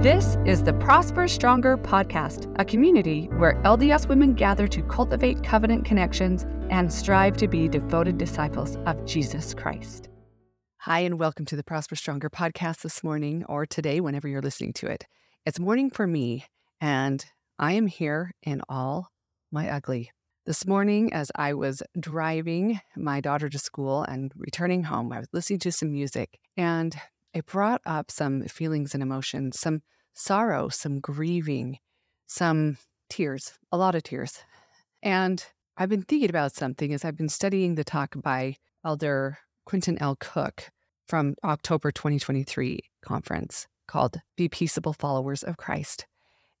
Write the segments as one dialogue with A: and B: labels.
A: This is the Prosper Stronger podcast, a community where LDS women gather to cultivate covenant connections and strive to be devoted disciples of Jesus Christ.
B: Hi, and welcome to the Prosper Stronger podcast this morning or today, whenever you're listening to it. It's morning for me, and I am here in all my ugly. This morning, as I was driving my daughter to school and returning home, I was listening to some music, and it brought up some feelings and emotions, some sorrow, some grieving, some tears, a lot of tears. And I've been thinking about something as I've been studying the talk by Elder Quentin L. Cook from October 2023 conference called Be Peaceable Followers of Christ.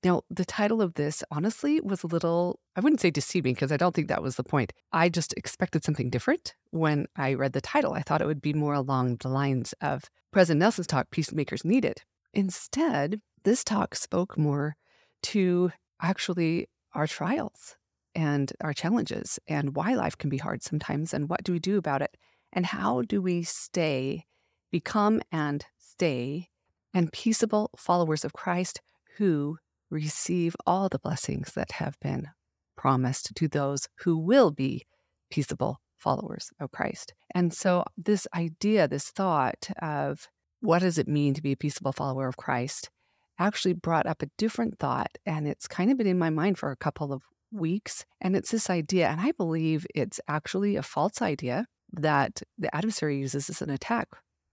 B: Now, the title of this honestly was a little, I wouldn't say deceiving because I don't think that was the point. I just expected something different when I read the title. I thought it would be more along the lines of President Nelson's talk, Peacemakers Needed. Instead, this talk spoke more to actually our trials and our challenges and why life can be hard sometimes and what do we do about it and how do we stay, become and stay, and peaceable followers of Christ who receive all the blessings that have been promised to those who will be peaceable followers of Christ. And so, this idea, this thought of what does it mean to be a peaceable follower of Christ actually brought up a different thought. And it's kind of been in my mind for a couple of weeks. And it's this idea, and I believe it's actually a false idea that the adversary uses as an attack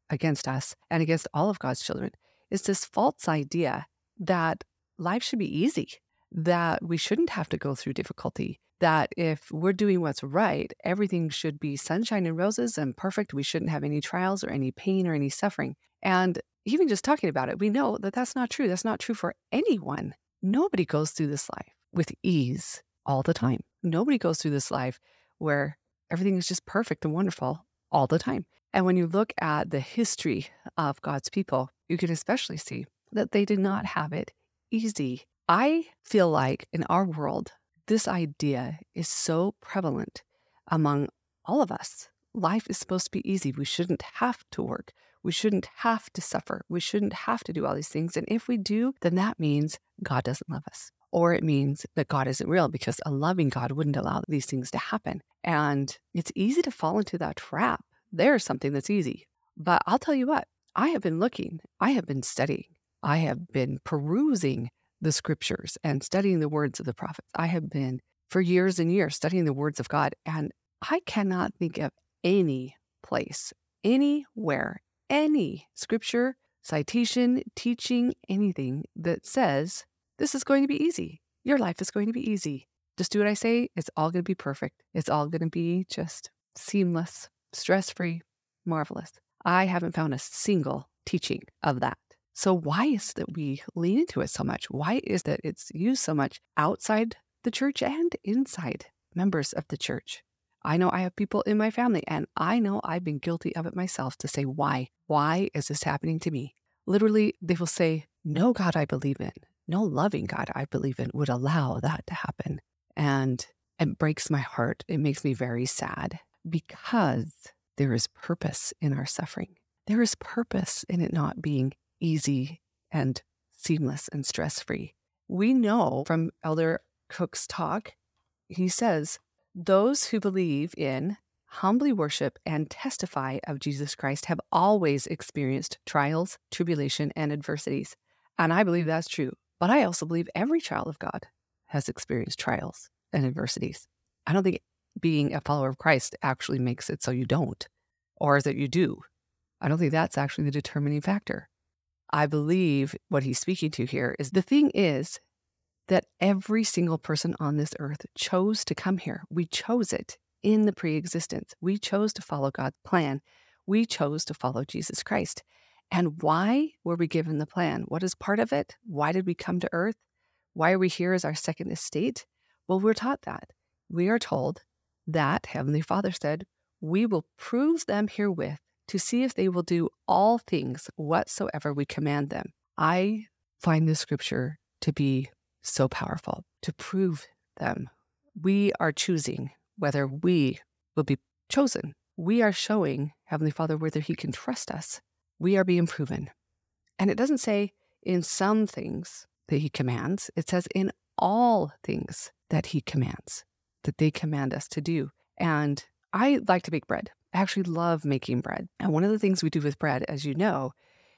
B: against us and against all of God's children. It's this false idea that life should be easy, that we shouldn't have to go through difficulty, that if we're doing what's right, everything should be sunshine and roses and perfect. We shouldn't have any trials or any pain or any suffering. And even just talking about it, we know that that's not true. That's not true for anyone. Nobody goes through this life with ease all the time. Nobody goes through this life where everything is just perfect and wonderful all the time. And when you look at the history of God's people, you can especially see that they did not have it easy. I feel like in our world, this idea is so prevalent among all of us. Life is supposed to be easy. We shouldn't have to work. We shouldn't have to suffer. We shouldn't have to do all these things. And if we do, then that means God doesn't love us. Or it means that God isn't real because a loving God wouldn't allow these things to happen. And it's easy to fall into that trap. There's something that's easy. But I'll tell you what, I have been looking, I have been studying, I have been perusing the scriptures and studying the words of the prophets. I have been for years and years studying the words of God, and I cannot think of any place, anywhere, any scripture, citation, teaching, anything that says this is going to be easy. Your life is going to be easy. Just do what I say. It's all going to be perfect. It's all going to be just seamless, stress free, marvelous. I haven't found a single teaching of that. So, why is that we lean into it so much? Why is that it's used so much outside the church and inside members of the church? I know I have people in my family, and I know I've been guilty of it myself to say, why? Why is this happening to me? Literally, they will say, No God I believe in, no loving God I believe in would allow that to happen. And it breaks my heart. It makes me very sad because there is purpose in our suffering. There is purpose in it not being easy and seamless and stress free. We know from Elder Cook's talk, he says, those who believe in, humbly worship, and testify of Jesus Christ have always experienced trials, tribulation, and adversities. And I believe that's true. But I also believe every child of God has experienced trials and adversities. I don't think being a follower of Christ actually makes it so you don't, or is that you do. I don't think that's actually the determining factor. I believe what he's speaking to here is the thing is that every single person on this earth chose to come here. We chose it in the pre existence. We chose to follow God's plan. We chose to follow Jesus Christ. And why were we given the plan? What is part of it? Why did we come to earth? Why are we here as our second estate? Well, we're taught that. We are told that Heavenly Father said, We will prove them herewith to see if they will do all things whatsoever we command them. I find this scripture to be so powerful to prove them. We are choosing whether we will be chosen. We are showing Heavenly Father whether He can trust us. We are being proven. And it doesn't say in some things that he commands, it says in all things that he commands, that they command us to do. And I like to bake bread. I actually love making bread. And one of the things we do with bread, as you know,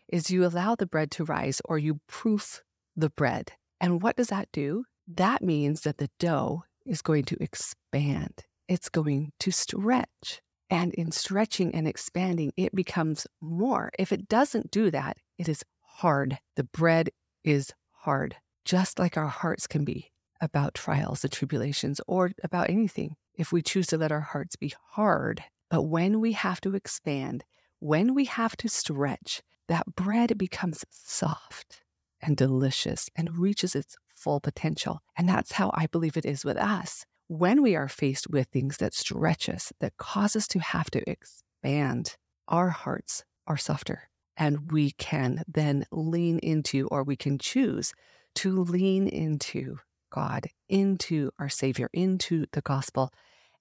B: is you allow the bread to rise or you proof the bread. And what does that do? That means that the dough is going to expand, it's going to stretch. And in stretching and expanding, it becomes more. If it doesn't do that, it is hard. The bread is hard, just like our hearts can be about trials and tribulations or about anything if we choose to let our hearts be hard. But when we have to expand, when we have to stretch, that bread becomes soft and delicious and reaches its full potential. And that's how I believe it is with us. When we are faced with things that stretch us, that cause us to have to expand, our hearts are softer. And we can then lean into, or we can choose to lean into God, into our Savior, into the gospel,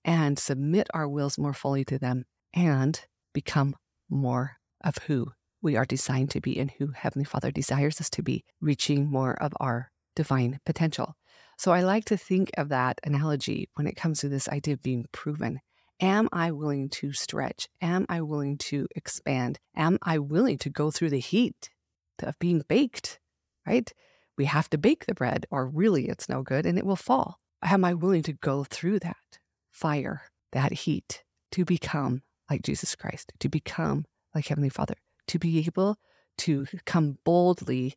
B: and submit our wills more fully to them and become more of who we are designed to be and who Heavenly Father desires us to be, reaching more of our divine potential. So I like to think of that analogy when it comes to this idea of being proven. Am I willing to stretch? Am I willing to expand? Am I willing to go through the heat of being baked? Right? We have to bake the bread, or really it's no good and it will fall. Am I willing to go through that fire, that heat, to become like Jesus Christ, to become like Heavenly Father? to be able to come boldly.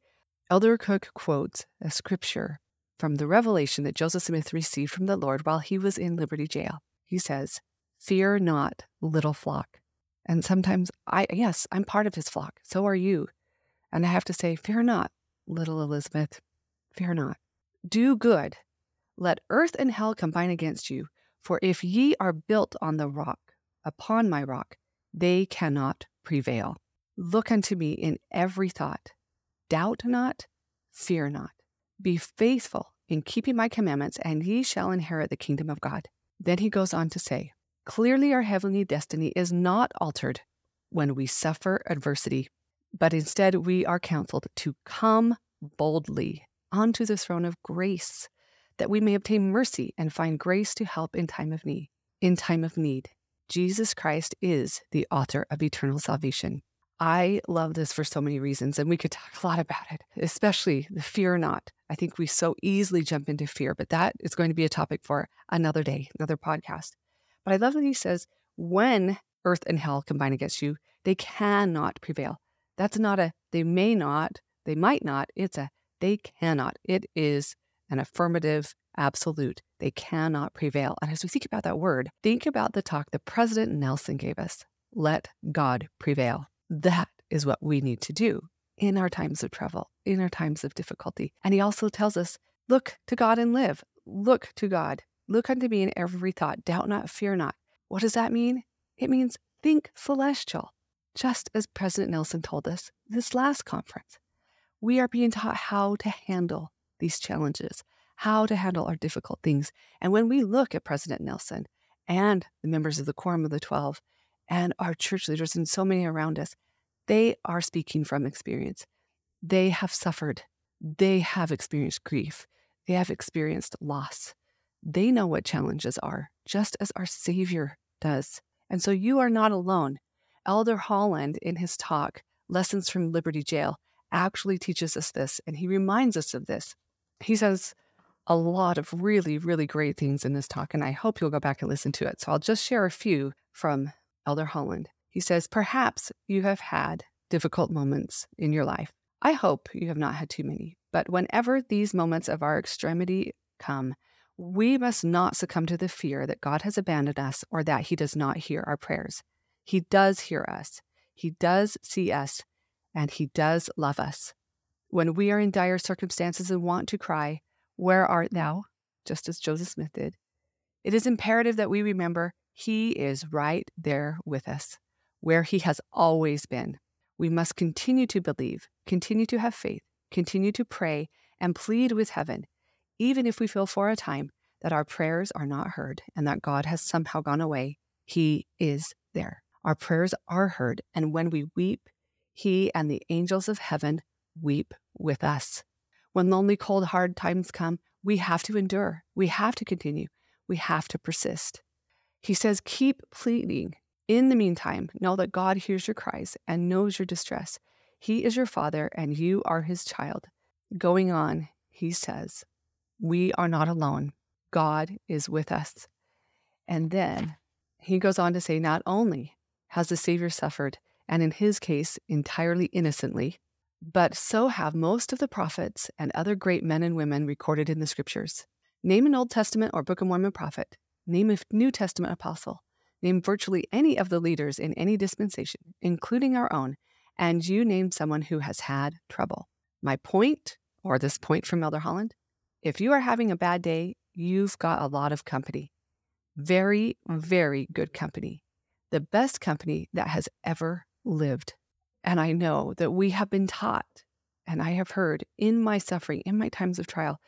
B: Elder Cook quotes a scripture from the revelation that Joseph Smith received from the Lord while he was in Liberty Jail. He says, Fear not, little flock. And sometimes I, yes, I'm part of his flock. So are you. And I have to say, Fear not, little Elizabeth. Fear not. Do good. Let earth and hell combine against you. For if ye are built on the rock, upon my rock, they cannot prevail. Look unto me in every thought. Doubt not, fear not. Be faithful in keeping my commandments, and ye shall inherit the kingdom of God. Then he goes on to say, Clearly, our heavenly destiny is not altered when we suffer adversity, but instead we are counseled to come boldly onto the throne of grace, that we may obtain mercy and find grace to help in time of need. In time of need, Jesus Christ is the author of eternal salvation. I love this for so many reasons, and we could talk a lot about it, especially the fear not. I think we so easily jump into fear, but that is going to be a topic for another day, another podcast. But I love that he says, when earth and hell combine against you, they cannot prevail. That's not a they may not, they might not. It's a they cannot. It is an affirmative absolute. They cannot prevail. And as we think about that word, think about the talk that President Nelson gave us let God prevail. That is what we need to do in our times of trouble, in our times of difficulty. And he also tells us, look to God and live. Look to God. Look unto me in every thought. Doubt not, fear not. What does that mean? It means think celestial, just as President Nelson told us this last conference. We are being taught how to handle these challenges, how to handle our difficult things. And when we look at President Nelson and the members of the Quorum of the Twelve and our church leaders and so many around us, they are speaking from experience. They have suffered. They have experienced grief. They have experienced loss. They know what challenges are, just as our Savior does. And so you are not alone. Elder Holland, in his talk, Lessons from Liberty Jail, actually teaches us this, and he reminds us of this. He says a lot of really, really great things in this talk, and I hope you'll go back and listen to it. So I'll just share a few from Elder Holland. He says, Perhaps you have had difficult moments in your life. I hope you have not had too many. But whenever these moments of our extremity come, we must not succumb to the fear that God has abandoned us or that He does not hear our prayers. He does hear us, He does see us, and He does love us. When we are in dire circumstances and want to cry, Where art thou? just as Joseph Smith did, it is imperative that we remember he is right there with us, where He has always been. We must continue to believe, continue to have faith, continue to pray, and plead with heaven, even if we feel for a time that our prayers are not heard and that God has somehow gone away. He is there. Our prayers are heard, and when we weep, He and the angels of heaven weep with us. When lonely, cold, hard times come, we have to endure. We have to continue. We have to persist. He says, Keep pleading. In the meantime, know that God hears your cries and knows your distress. He is your father and you are his child. Going on, he says, We are not alone. God is with us. And then he goes on to say, Not only has the Savior suffered, and in his case, entirely innocently, but so have most of the prophets and other great men and women recorded in the scriptures. Name an Old Testament or Book of Mormon prophet, name a New Testament apostle, name virtually any of the leaders in any dispensation, including our own, and you name someone who has had trouble. My point, or this point from Elder Holland, if you are having a bad day, you've got a lot of company. Very, very good company. The best company that has ever lived. And I know that we have been taught, and I have heard in my suffering, in my times of trial,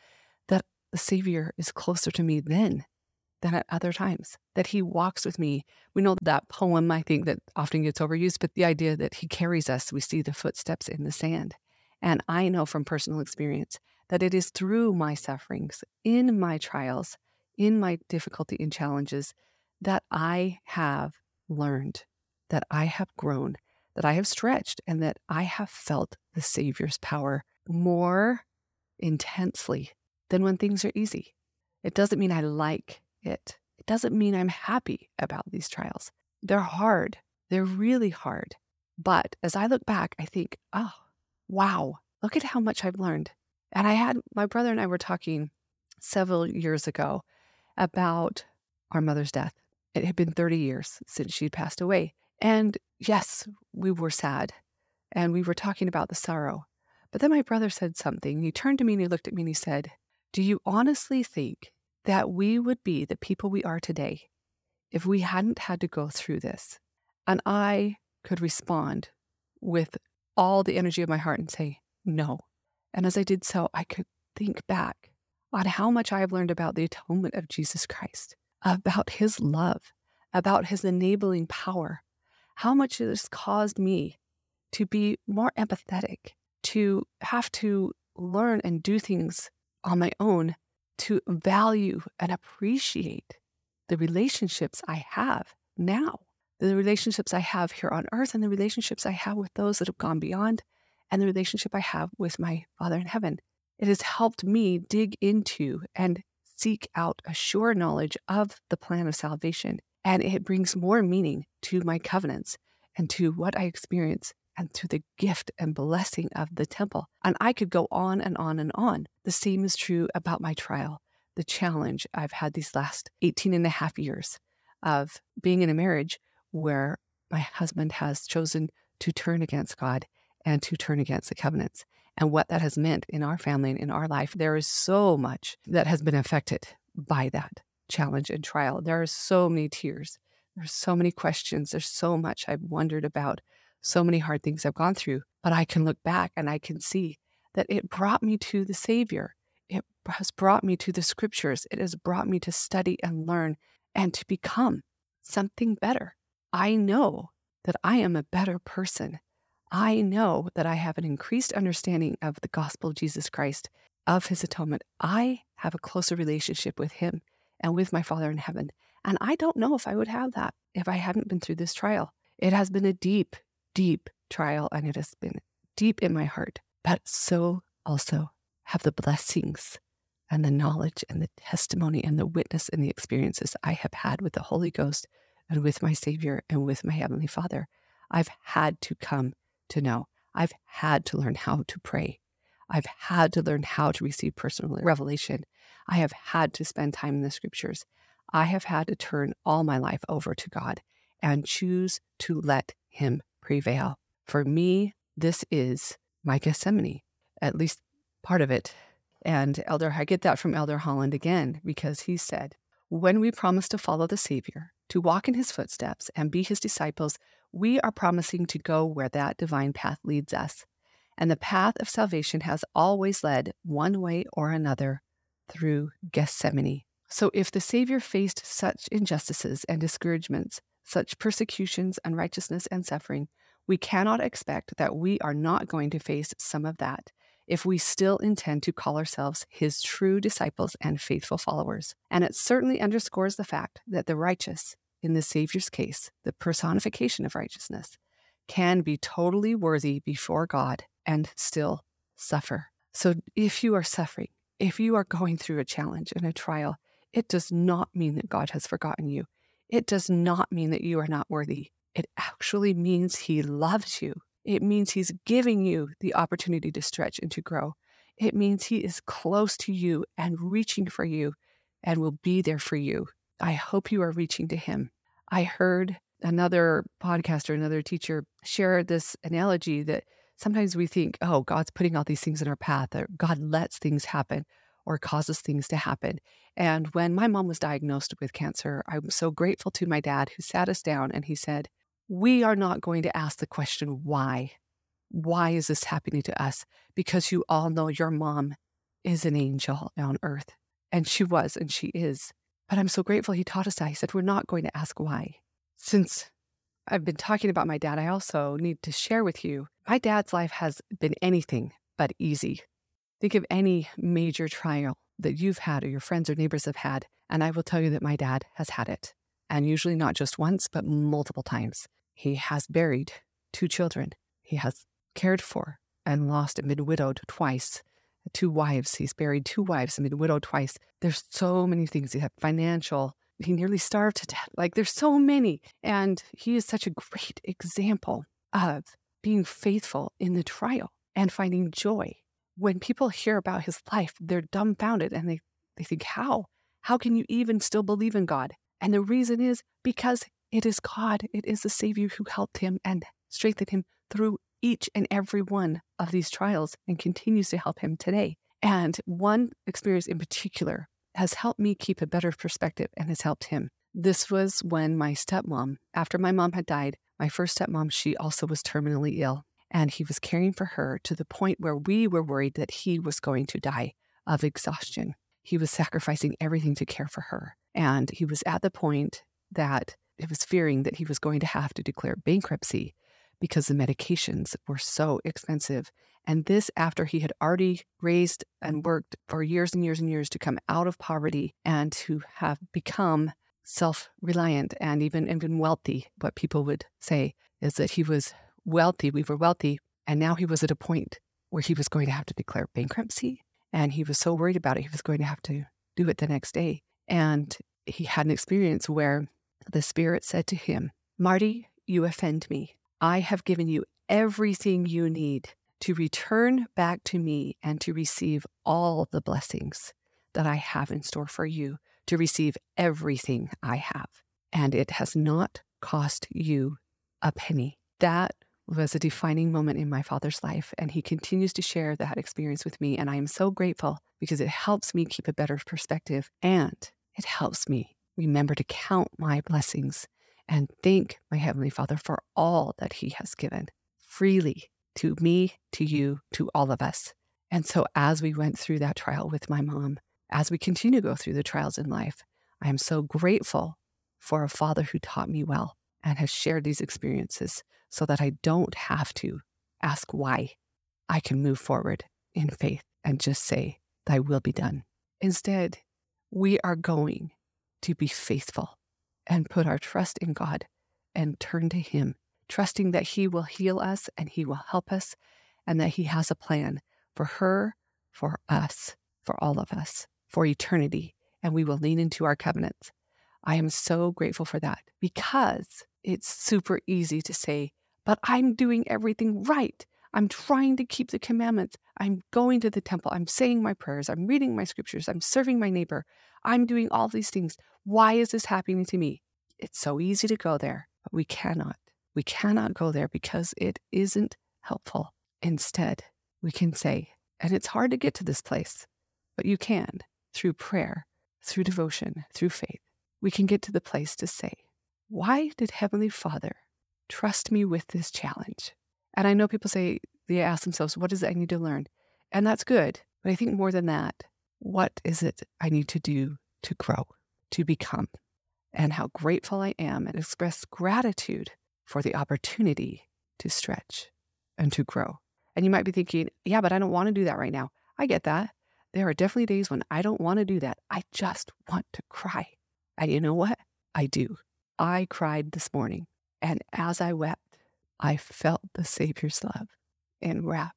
B: that the Savior is closer to me then than at other times, that He walks with me. We know that poem, I think, that often gets overused, but the idea that He carries us, we see the footsteps in the sand. And I know from personal experience that it is through my sufferings, in my trials, in my difficulty and challenges, that I have learned, that I have grown, that I have stretched and that I have felt the Savior's power more intensely than when things are easy. It doesn't mean I like it. It doesn't mean I'm happy about these trials. They're hard. They're really hard. But as I look back, I think, oh, wow, look at how much I've learned. And I had my brother and I were talking several years ago about our mother's death. It had been 30 years since she'd passed away. And yes, we were sad and we were talking about the sorrow. But then my brother said something. He turned to me and he looked at me and he said, Do you honestly think that we would be the people we are today if we hadn't had to go through this? And I could respond with all the energy of my heart and say, No. And as I did so, I could think back on how much I have learned about the atonement of Jesus Christ, about his love, about his enabling power, how much it has caused me to be more empathetic, to have to learn and do things on my own, to value and appreciate the relationships I have now, the relationships I have here on earth, and the relationships I have with those that have gone beyond, and the relationship I have with my Father in heaven. It has helped me dig into and seek out a sure knowledge of the plan of salvation and it brings more meaning to my covenants and to what I experience and to the gift and blessing of the temple. And I could go on and on and on. The same is true about my trial, the challenge I've had these last 18 and a half years of being in a marriage where my husband has chosen to turn against God and to turn against the covenants and what that has meant in our family and in our life. There is so much that has been affected by that challenge and trial. There are so many tears. There's so many questions. There's so much I've wondered about, so many hard things I've gone through. But I can look back and I can see that it brought me to the Savior. It has brought me to the scriptures. It has brought me to study and learn and to become something better. I know that I am a better person. I know that I have an increased understanding of the gospel of Jesus Christ, of his atonement. I have a closer relationship with him and with my Father in heaven. And I don't know if I would have that if I hadn't been through this trial. It has been a deep, deep trial, and it has been deep in my heart. But so also have the blessings and the knowledge and the testimony and the witness and the experiences I have had with the Holy Ghost and with my Savior and with my Heavenly Father. I've had to come to know. I've had to learn how to pray. I've had to learn how to receive personal revelation. I have had to spend time in the scriptures. I have had to turn all my life over to God and choose to let Him prevail. For me, this is my Gethsemane, at least part of it. And Elder, I get that from Elder Holland again, because he said, when we promise to follow the Savior, to walk in his footsteps and be his disciples, we are promising to go where that divine path leads us. And the path of salvation has always led one way or another through Gethsemane. So if the Savior faced such injustices and discouragements, such persecutions, unrighteousness, and suffering, we cannot expect that we are not going to face some of that if we still intend to call ourselves his true disciples and faithful followers. And it certainly underscores the fact that the righteous, in the Savior's case, the personification of righteousness, can be totally worthy before God and still suffer. So if you are suffering, if you are going through a challenge and a trial, it does not mean that God has forgotten you. It does not mean that you are not worthy. It actually means He loves you. It means He's giving you the opportunity to stretch and to grow. It means He is close to you and reaching for you and will be there for you. I hope you are reaching to Him. I heard another podcaster, another teacher share this analogy that sometimes we think, oh, God's putting all these things in our path, or God lets things happen or causes things to happen. And when my mom was diagnosed with cancer, I'm so grateful to my dad who sat us down and he said, We are not going to ask the question, why? Why is this happening to us? Because you all know your mom is an angel on earth. And she was, and she is. But I'm so grateful he taught us that. He said, We're not going to ask why. Since I've been talking about my dad, I also need to share with you my dad's life has been anything but easy. Think of any major trial that you've had or your friends or neighbors have had, and I will tell you that my dad has had it. And usually not just once, but multiple times. He has buried two children. He has cared for and lost and been widowed twice. Two wives. He's buried two wives and been widowed twice. There's so many things. He had financial. He nearly starved to death. Like there's so many. And he is such a great example of being faithful in the trial and finding joy when people hear about his life, they're dumbfounded and they, they think, How? How can you even still believe in God? And the reason is because it is God, it is the Savior who helped him and strengthened him through each and every one of these trials and continues to help him today. And one experience in particular has helped me keep a better perspective and has helped him. This was when my stepmom, after my mom had died, my first stepmom, she also was terminally ill and he was caring for her to the point where we were worried that he was going to die of exhaustion. He was sacrificing everything to care for her. And he was at the point that he was fearing that he was going to have to declare bankruptcy because the medications were so expensive. And this after he had already raised and worked for years and years and years to come out of poverty and to have become self reliant and even, even wealthy. What people would say is that he was wealthy. We were wealthy. And now he was at a point where he was going to have to declare bankruptcy. And he was so worried about it, he was going to have to do it the next day. And he had an experience where the Spirit said to him, Marty, you offend me. I have given you everything you need to return back to me and to receive all the blessings that I have in store for you, to receive everything I have. And it has not cost you a penny. That was a defining moment in my father's life. And he continues to share that experience with me. And I am so grateful because it helps me keep a better perspective and it helps me remember to count my blessings and thank my Heavenly Father for all that He has given freely to me, to you, to all of us. And so, as we went through that trial with my mom, as we continue to go through the trials in life, I am so grateful for a father who taught me well and has shared these experiences so that I don't have to ask why. I can move forward in faith and just say, Thy will be done. Instead, we are going to be faithful and put our trust in God and turn to Him, trusting that He will heal us and He will help us and that He has a plan for her, for us, for all of us, for eternity, and we will lean into our covenants. I am so grateful for that because it's super easy to say, but I'm doing everything right. I'm trying to keep the commandments. I'm going to the temple. I'm saying my prayers. I'm reading my scriptures. I'm serving my neighbor. I'm doing all these things. Why is this happening to me? It's so easy to go there, but we cannot. We cannot go there because it isn't helpful. Instead, we can say, and it's hard to get to this place, but you can through prayer, through devotion, through faith. We can get to the place to say, Why did Heavenly Father trust me with this challenge. And I know people say, they ask themselves, what is it I need to learn? And that's good. But I think more than that, what is it I need to do to grow, to become? And how grateful I am and express gratitude for the opportunity to stretch and to grow. And you might be thinking, yeah, but I don't want to do that right now. I get that. There are definitely days when I don't want to do that. I just want to cry. And you know what? I do. I cried this morning. And as I wept, I felt the Savior's love and wrap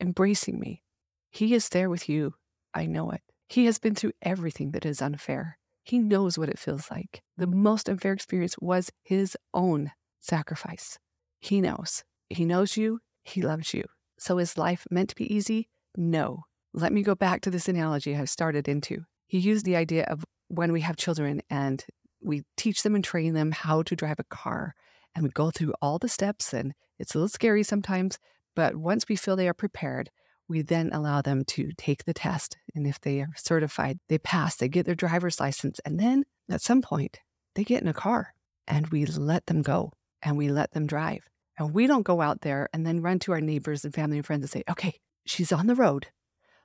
B: embracing me. He is there with you. I know it. He has been through everything that is unfair. He knows what it feels like. The most unfair experience was his own sacrifice. He knows. He knows you. He loves you. So is life meant to be easy? No. Let me go back to this analogy I started into. He used the idea of when we have children and we teach them and train them how to drive a car and we go through all the steps and it's a little scary sometimes, but once we feel they are prepared, we then allow them to take the test. And if they are certified, they pass, they get their driver's license. And then at some point, they get in a car and we let them go and we let them drive. And we don't go out there and then run to our neighbors and family and friends and say, okay, she's on the road.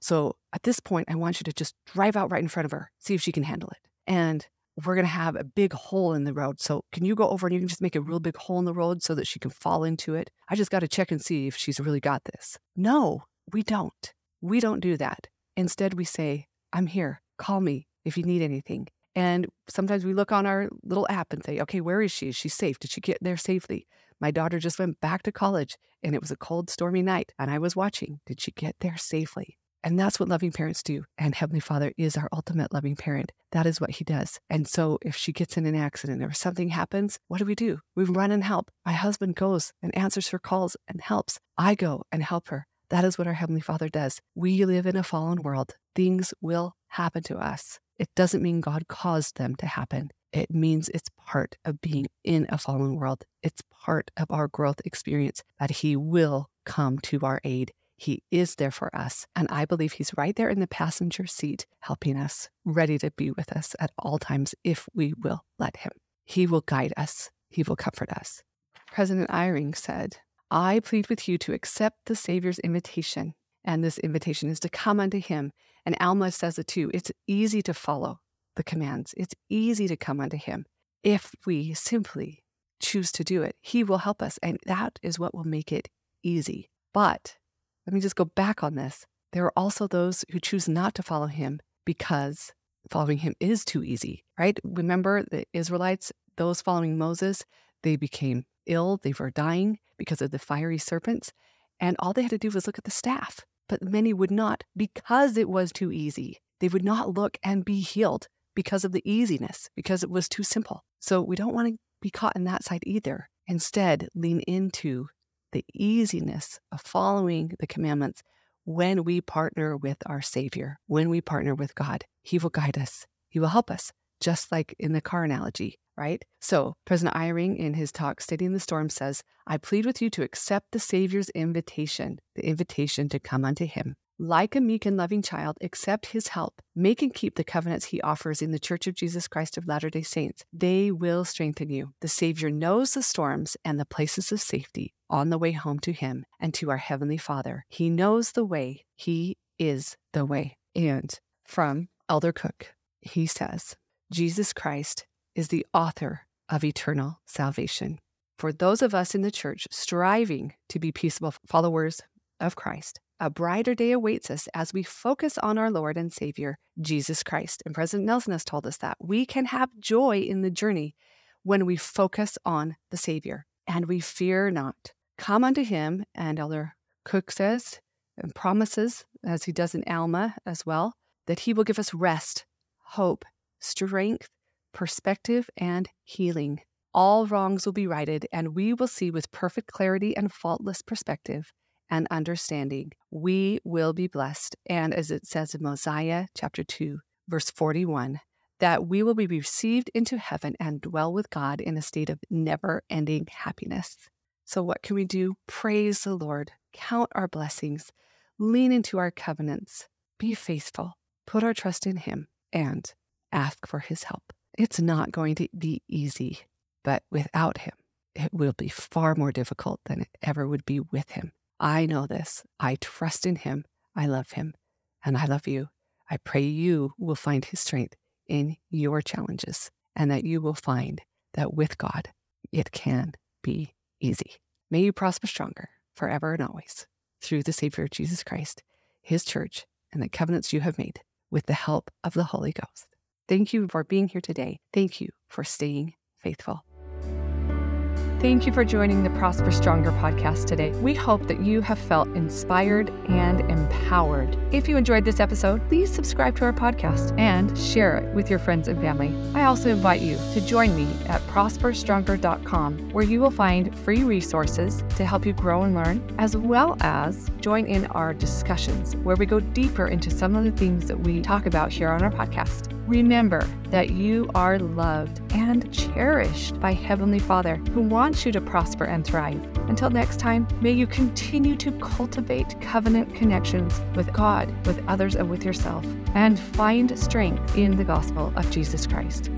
B: So at this point, I want you to just drive out right in front of her, see if she can handle it. And we're going to have a big hole in the road. So can you go over and you can just make a real big hole in the road so that she can fall into it? I just got to check and see if she's really got this. No, we don't. We don't do that. Instead, we say, I'm here. Call me if you need anything. And sometimes we look on our little app and say, okay, where is she? Is she safe? Did she get there safely? My daughter just went back to college and it was a cold, stormy night and I was watching. Did she get there safely? And that's what loving parents do. And Heavenly Father is our ultimate loving parent. That is what He does. And so if she gets in an accident or something happens, what do we do? We run and help. My husband goes and answers her calls and helps. I go and help her. That is what our Heavenly Father does. We live in a fallen world. Things will happen to us. It doesn't mean God caused them to happen. It means it's part of being in a fallen world. It's part of our growth experience that He will come to our aid. He is there for us. And I believe He's right there in the passenger seat, helping us, ready to be with us at all times if we will let Him. He will guide us, He will comfort us. President Eyring said, I plead with you to accept the Savior's invitation. And this invitation is to come unto Him. And Alma says it too. It's easy to follow the commands, it's easy to come unto Him. If we simply choose to do it, He will help us. And that is what will make it easy. But let me just go back on this. There are also those who choose not to follow him because following him is too easy, right? Remember the Israelites, those following Moses, they became ill, they were dying because of the fiery serpents, and all they had to do was look at the staff. But many would not because it was too easy. They would not look and be healed because of the easiness, because it was too simple. So we don't want to be caught in that side either. Instead, lean into the easiness of following the commandments when we partner with our Savior, when we partner with God. He will guide us, He will help us, just like in the car analogy, right? So, President Eyring, in his talk, Stating the Storm, says, I plead with you to accept the Savior's invitation, the invitation to come unto Him. Like a meek and loving child, accept his help. Make and keep the covenants he offers in the Church of Jesus Christ of Latter day Saints. They will strengthen you. The Savior knows the storms and the places of safety on the way home to him and to our Heavenly Father. He knows the way. He is the way. And from Elder Cook, he says, Jesus Christ is the author of eternal salvation. For those of us in the church striving to be peaceable followers of Christ, a brighter day awaits us as we focus on our Lord and Savior, Jesus Christ. And President Nelson has told us that we can have joy in the journey when we focus on the Savior and we fear not. Come unto him, and Elder Cook says and promises, as he does in Alma as well, that he will give us rest, hope, strength, perspective, and healing. All wrongs will be righted, and we will see with perfect clarity and faultless perspective and understanding, we will be blessed. And as it says in Mosiah chapter 2, verse 41, that we will be received into heaven and dwell with God in a state of never ending happiness. So, what can we do? Praise the Lord, count our blessings, lean into our covenants, be faithful, put our trust in Him, and ask for His help. It's not going to be easy, but without Him, it will be far more difficult than it ever would be with Him. I know this. I trust in him. I love him. And I love you. I pray you will find his strength in your challenges and that you will find that with God, it can be easy. May you prosper stronger forever and always. through the Savior Jesus Christ, his church, and the covenants you have made with the help of the Holy Ghost. Thank you for being here today. Thank you for staying faithful.
A: Thank you for joining the Prosper Stronger podcast today. We hope that you have felt inspired and empowered. If you enjoyed this episode, please subscribe to our podcast and share it with your friends and family. I also invite you to join me at prosperstronger.com, where you will find free resources to help you grow and learn, as well as join in our discussions, where we go deeper into some of the things that we talk about here on our podcast. Remember that you are loved and cherished by Heavenly Father, who wants you to prosper and thrive. Until next time, may you continue to cultivate covenant connections with God, with others, and with yourself, and find strength in the gospel of Jesus Christ.